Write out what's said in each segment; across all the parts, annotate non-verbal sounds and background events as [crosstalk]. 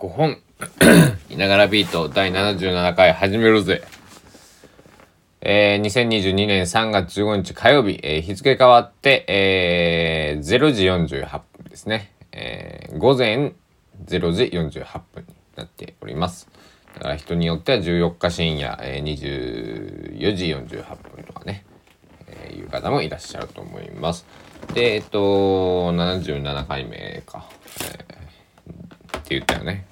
5本いながらビート第77回始めるぜえー、2022年3月15日火曜日、えー、日付変わって、えー、0時48分ですね。えー、午前0時48分になっております。だから人によっては14日深夜、えー、24時48分とかね、えー、いう方もいらっしゃると思います。で、えっと、77回目か。えー、って言ったよね、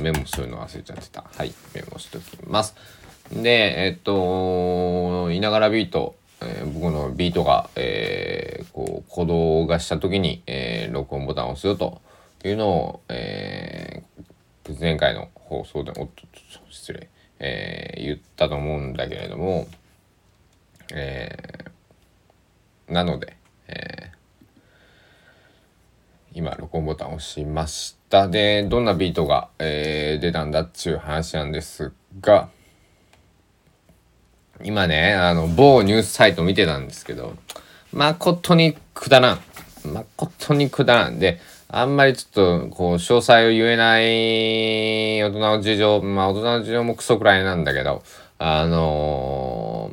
メモするの忘れちゃってた。はい、メモしときます。で、えっと、いながらビート、えー、僕のビートが、えー、こう、鼓動がした時に、えー、録音ボタンを押すよというのを、えー、前回の放送で、おっと、失礼、えー、言ったと思うんだけれども、えー、なので、えー、今、録音ボタンを押しました。で、どんなビートが、えー、出たんだっていう話なんですが、今ね、あの、某ニュースサイト見てたんですけど、誠にくだらん。誠にくだらん。で、あんまりちょっと、こう、詳細を言えない大人の事情、まあ大人の事情もクソくらいなんだけど、あの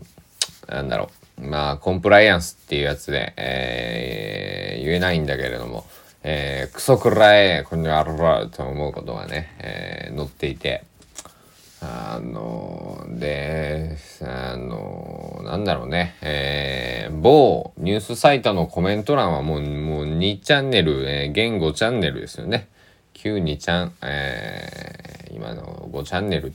ー、なんだろう。まあ、コンプライアンスっていうやつで、えー、言えないんだけれども、えー、クソくらい、こんにゃろろと思うことがね、えー、載っていて、あの、で、あの、なんだろうね、えー、某ニュースサイトのコメント欄はもう、もう2チャンネル、えー、現5チャンネルですよね。旧2チャン、えー、今の5チャンネル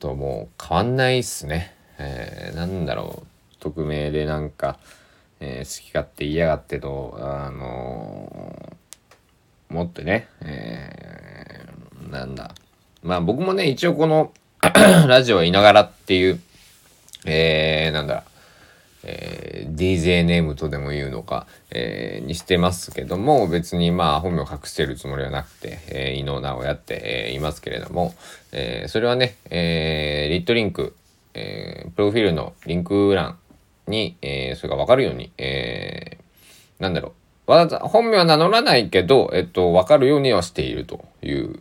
ともう変わんないっすね。えー、なんだろう、匿名でなんか、えー、好き勝手言いやがってと、あの、思ってね、えー、なんだ。まあ僕もね、一応この [clears throat] ラジオいながらっていう、えー、なんだ、えー、DJ ネームとでも言うのか、えー、にしてますけども、別にまあ本名隠してるつもりはなくて、えー、伊能直やって、えー、いますけれども、えー、それはね、えー、リットリンク、えー、プロフィールのリンク欄に、えー、それがわかるように、えー、なんだろう、わざ本名は名乗らないけど、えっと、わかるようにはしているという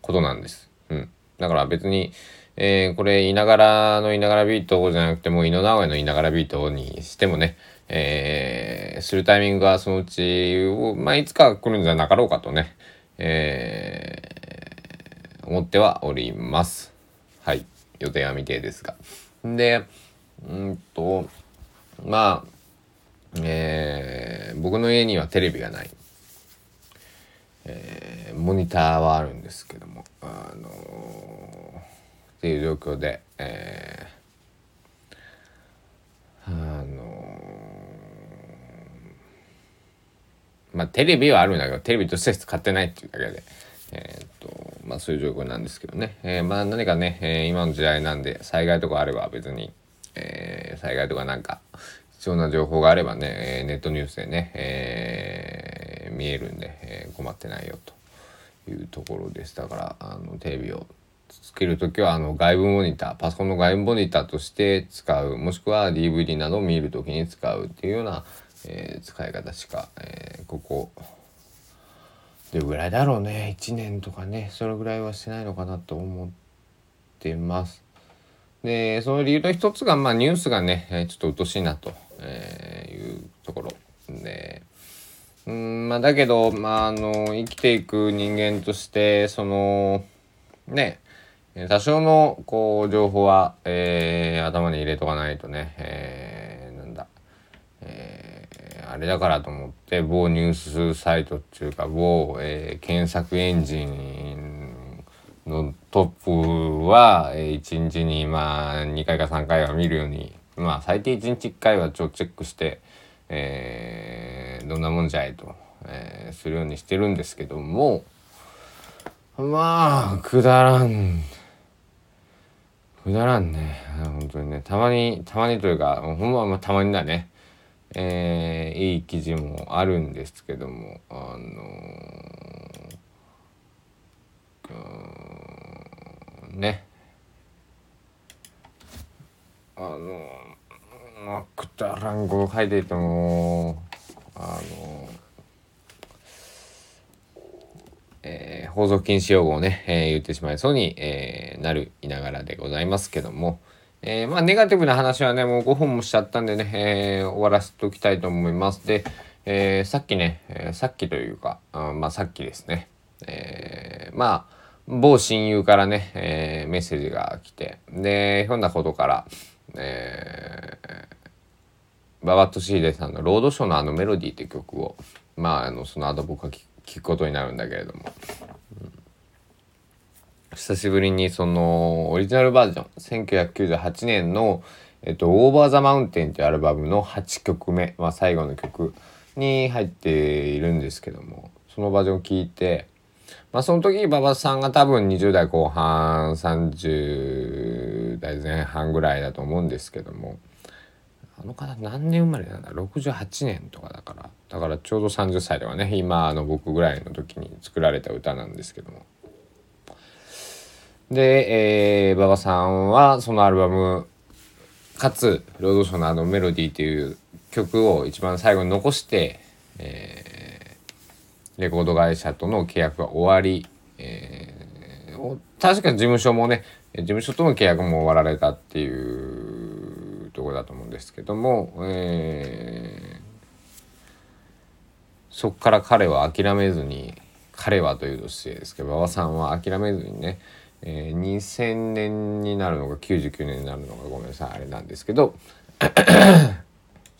ことなんです。うん。だから別に、えー、これ、いながらのいながらビートじゃなくても、井野直江のいながらビートにしてもね、えー、するタイミングがそのうち、まあ、いつか来るんじゃなかろうかとね、えー、思ってはおります。はい。予定は未定ですが。で、うんと、まあ、僕の家にはテレビがない。えー、モニターはあるんですけども、あのー、っていう状況で、えー、あのー、まあテレビはあるんだけどテレビとして使ってないっていうだけで、えー、っとまあそういう状況なんですけどね、えー、まあ何かね、えー、今の時代なんで災害とかあれば別に、えー、災害とかなんか必要な情報があればね、ネットニュースでね、えー、見えるんで、えー、困ってないよというところです。だから、あの、テレビをつけるときは、あの、外部モニター、パソコンの外部モニターとして使う、もしくは DVD などを見るときに使うっていうような、えー、使い方しか、えー、ここ、どれぐらいだろうね。1年とかね、それぐらいはしてないのかなと思ってます。で、その理由の一つが、まあ、ニュースがね、ちょっと鬱陶しいなと。えー、いうところで、うん、まあだけど、まああの、生きていく人間として、その、ね、多少のこう情報は、えー、頭に入れとかないとね、えー、なんだ、えー、あれだからと思って某ニュースサイトっていうか某、えー、検索エンジンのトップは、えー、1日にまあ2回か3回は見るようにまあ最低1日1回はちょっとチェックして、えー、どんなもんじゃいと、えー、するようにしてるんですけどもまあくだらん。くだらんね。本当にね。たまにたまにというかほんままたまにだね。えー、いい記事もあるんですけどもあのー、ね。あのまあくだらん語書いていてもあのえー、放送禁止用語をね、えー、言ってしまいそうに、えー、なるいながらでございますけども、えー、まあネガティブな話はねもう5本もしちゃったんでね、えー、終わらせておきたいと思います。で、えー、さっきね、えー、さっきというか、あまあさっきですね、えー、まあ某親友からね、えー、メッセージが来てでひょんなことから、えー、ババットシーデさんの「ロードショーのあのメロディー」って曲をまああのその後僕は聞くことになるんだけれども、うん、久しぶりにそのオリジナルバージョン1998年の「えっと、オーバー・ザ・マウンテン」っていうアルバムの8曲目、まあ、最後の曲に入っているんですけどもそのバージョンを聞いてまあその時馬場さんが多分20代後半30代前半ぐらいだと思うんですけどもあの方何年生まれなんだ？68年とかだから。だからちょうど30歳とかね。今の僕ぐらいの時に作られた歌なんですけども。で、えー、馬場さんはそのアルバムかつロードショーのあのメロディーっていう曲を一番最後に残して、えーレコード会社との契約が終わり、えー、確か事務所もね事務所との契約も終わられたっていうところだと思うんですけども、えー、そこから彼は諦めずに彼はというと失礼ですけど馬場さんは諦めずにね、えー、2000年になるのか99年になるのかごめんなさいあれなんですけどち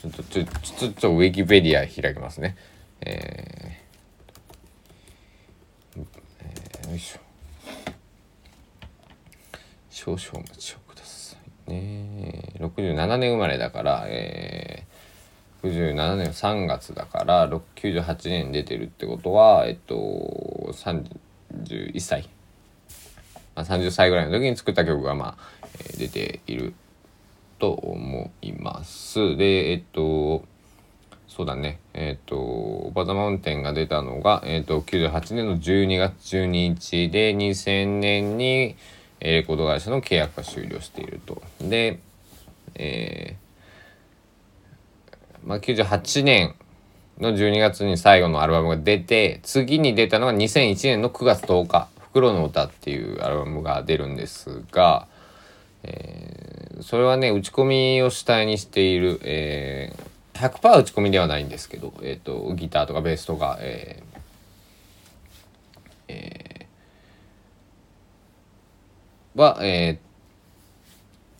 ょっとちょっとウィキペディア開きますね。えーいしょ。少々お待ちをくださいね。67年生まれだからえー、67年3月だから98年出てるってことはえっと31歳、まあ、30歳ぐらいの時に作った曲がまあ、えー、出ていると思います。でえっとそうだね。えっ、ー、と、オバザマウンテンが出たのが、えっ、ー、と、98年の12月12日で、2000年に、えレコード会社の契約が終了していると。で、えー、まあ、98年の12月に最後のアルバムが出て、次に出たのが2001年の9月10日、袋の歌っていうアルバムが出るんですが、えー、それはね、打ち込みを主体にしている、えー100%打ち込みではないんですけど、えーと、ギターとかベースとか、えーえー、は、え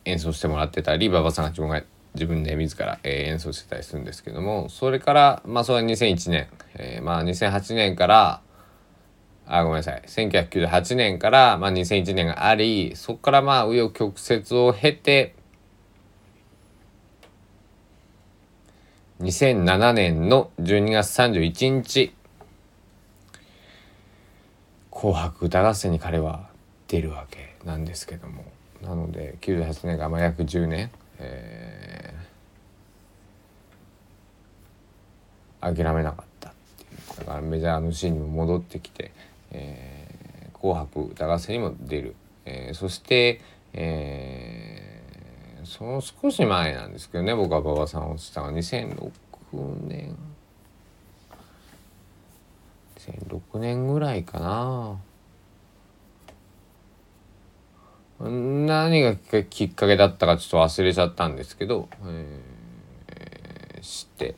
ー、演奏してもらってたり馬場さんが自分が自分で自ら、えー、演奏してたりするんですけどもそれからまあそれは2001年、えー、まあ2008年からあごめんなさい1998年から、まあ、2001年がありそこからまあ紆余曲折を経て2007年の12月31日「紅白歌合戦」に彼は出るわけなんですけども。なので98年がまあ約10年、えー、諦めなかったっていうだからメジャーのシーンにも戻ってきて「えー、紅白歌合戦」にも出る、えー、そして、えーその少し前なんですけどね僕は馬場さんをしたのは2006年。2006年ぐらいかな。何がきっかけだったかちょっと忘れちゃったんですけど、えー、知って。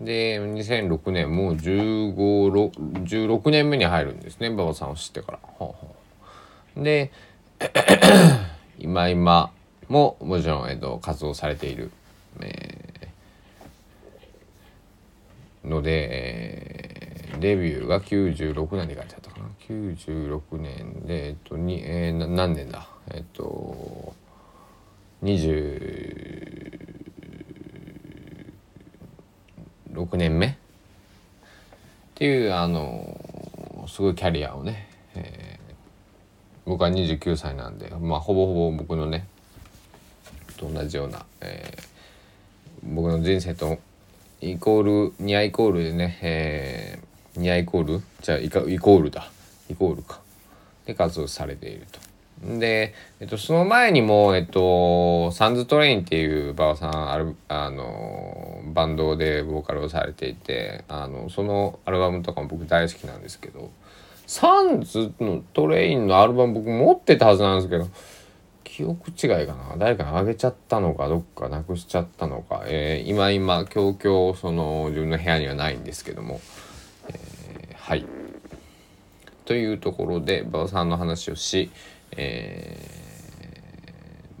で2006年もう1516年目に入るんですね。馬場さんを知ってから。ほうほう。で [clears throat] 今今ももちろん、えっと、活動されている、えー、ので、えー、デビューが96年で書いてあったかな。96年でえっとに、えー、何年だ？えっと26年目？っていうあのすごいキャリアをね、えー、僕は29歳なんでまあほぼほぼ僕のねと同じような、えー、僕の人生とイコールニアイコールでね、えー、ニアイコール？じゃあイコールだ。イコールか。で活動されていると。で、えっと、その前にも、えっと、サンズトレインっていう馬場さんあるあのバンドでボーカルをされていてあのそのアルバムとかも僕大好きなんですけどサンズのトレインのアルバム僕持ってたはずなんですけど記憶違いかな？誰かにあげちゃったのかどっかなくしちゃったのか、えー、今今今日今その自分の部屋にはないんですけども、えー、はい。というところで馬場さんの話をし、え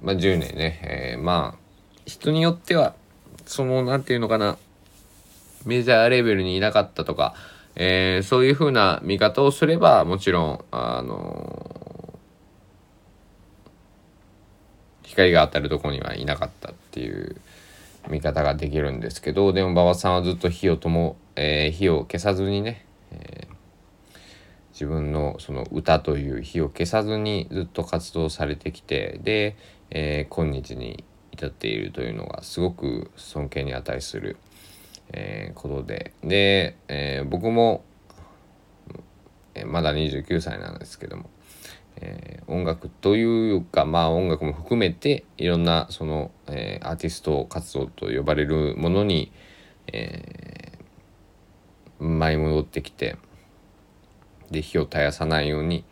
ー、まあ10年ね、えー、まあ人によってはその何て言うのかなメジャーレベルにいなかったとか、えー、そういうふうな見方をすればもちろんあの光が当たるとこにはいなかったっていう見方ができるんですけどでも馬場さんはずっと火をとも、えー、火を消さずにね、えー、自分のその歌という火を消さずにずっと活動されてきてで、えー、今日に至っているというのがすごく尊敬に値する、え、ことでで、え、僕も、まだ29歳なんですけども、え音楽というかまあ音楽も含めていろんなその、えアーティスト活動と呼ばれるものに、え舞い戻ってきてで火を絶やさないように、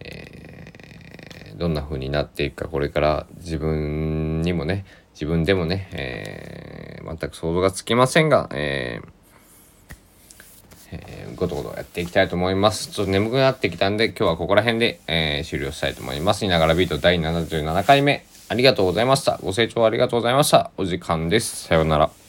えどんな風になっていくかこれから自分にもね自分でもね、えー、全く想像がつきませんが、えーえー、ごとごとやっていきたいと思います。ちょっと眠くなってきたんで、今日はここら辺で、えー、終了したいと思います。いながらビート第77回目、ありがとうございました。ご清聴ありがとうございました。お時間です。さようなら。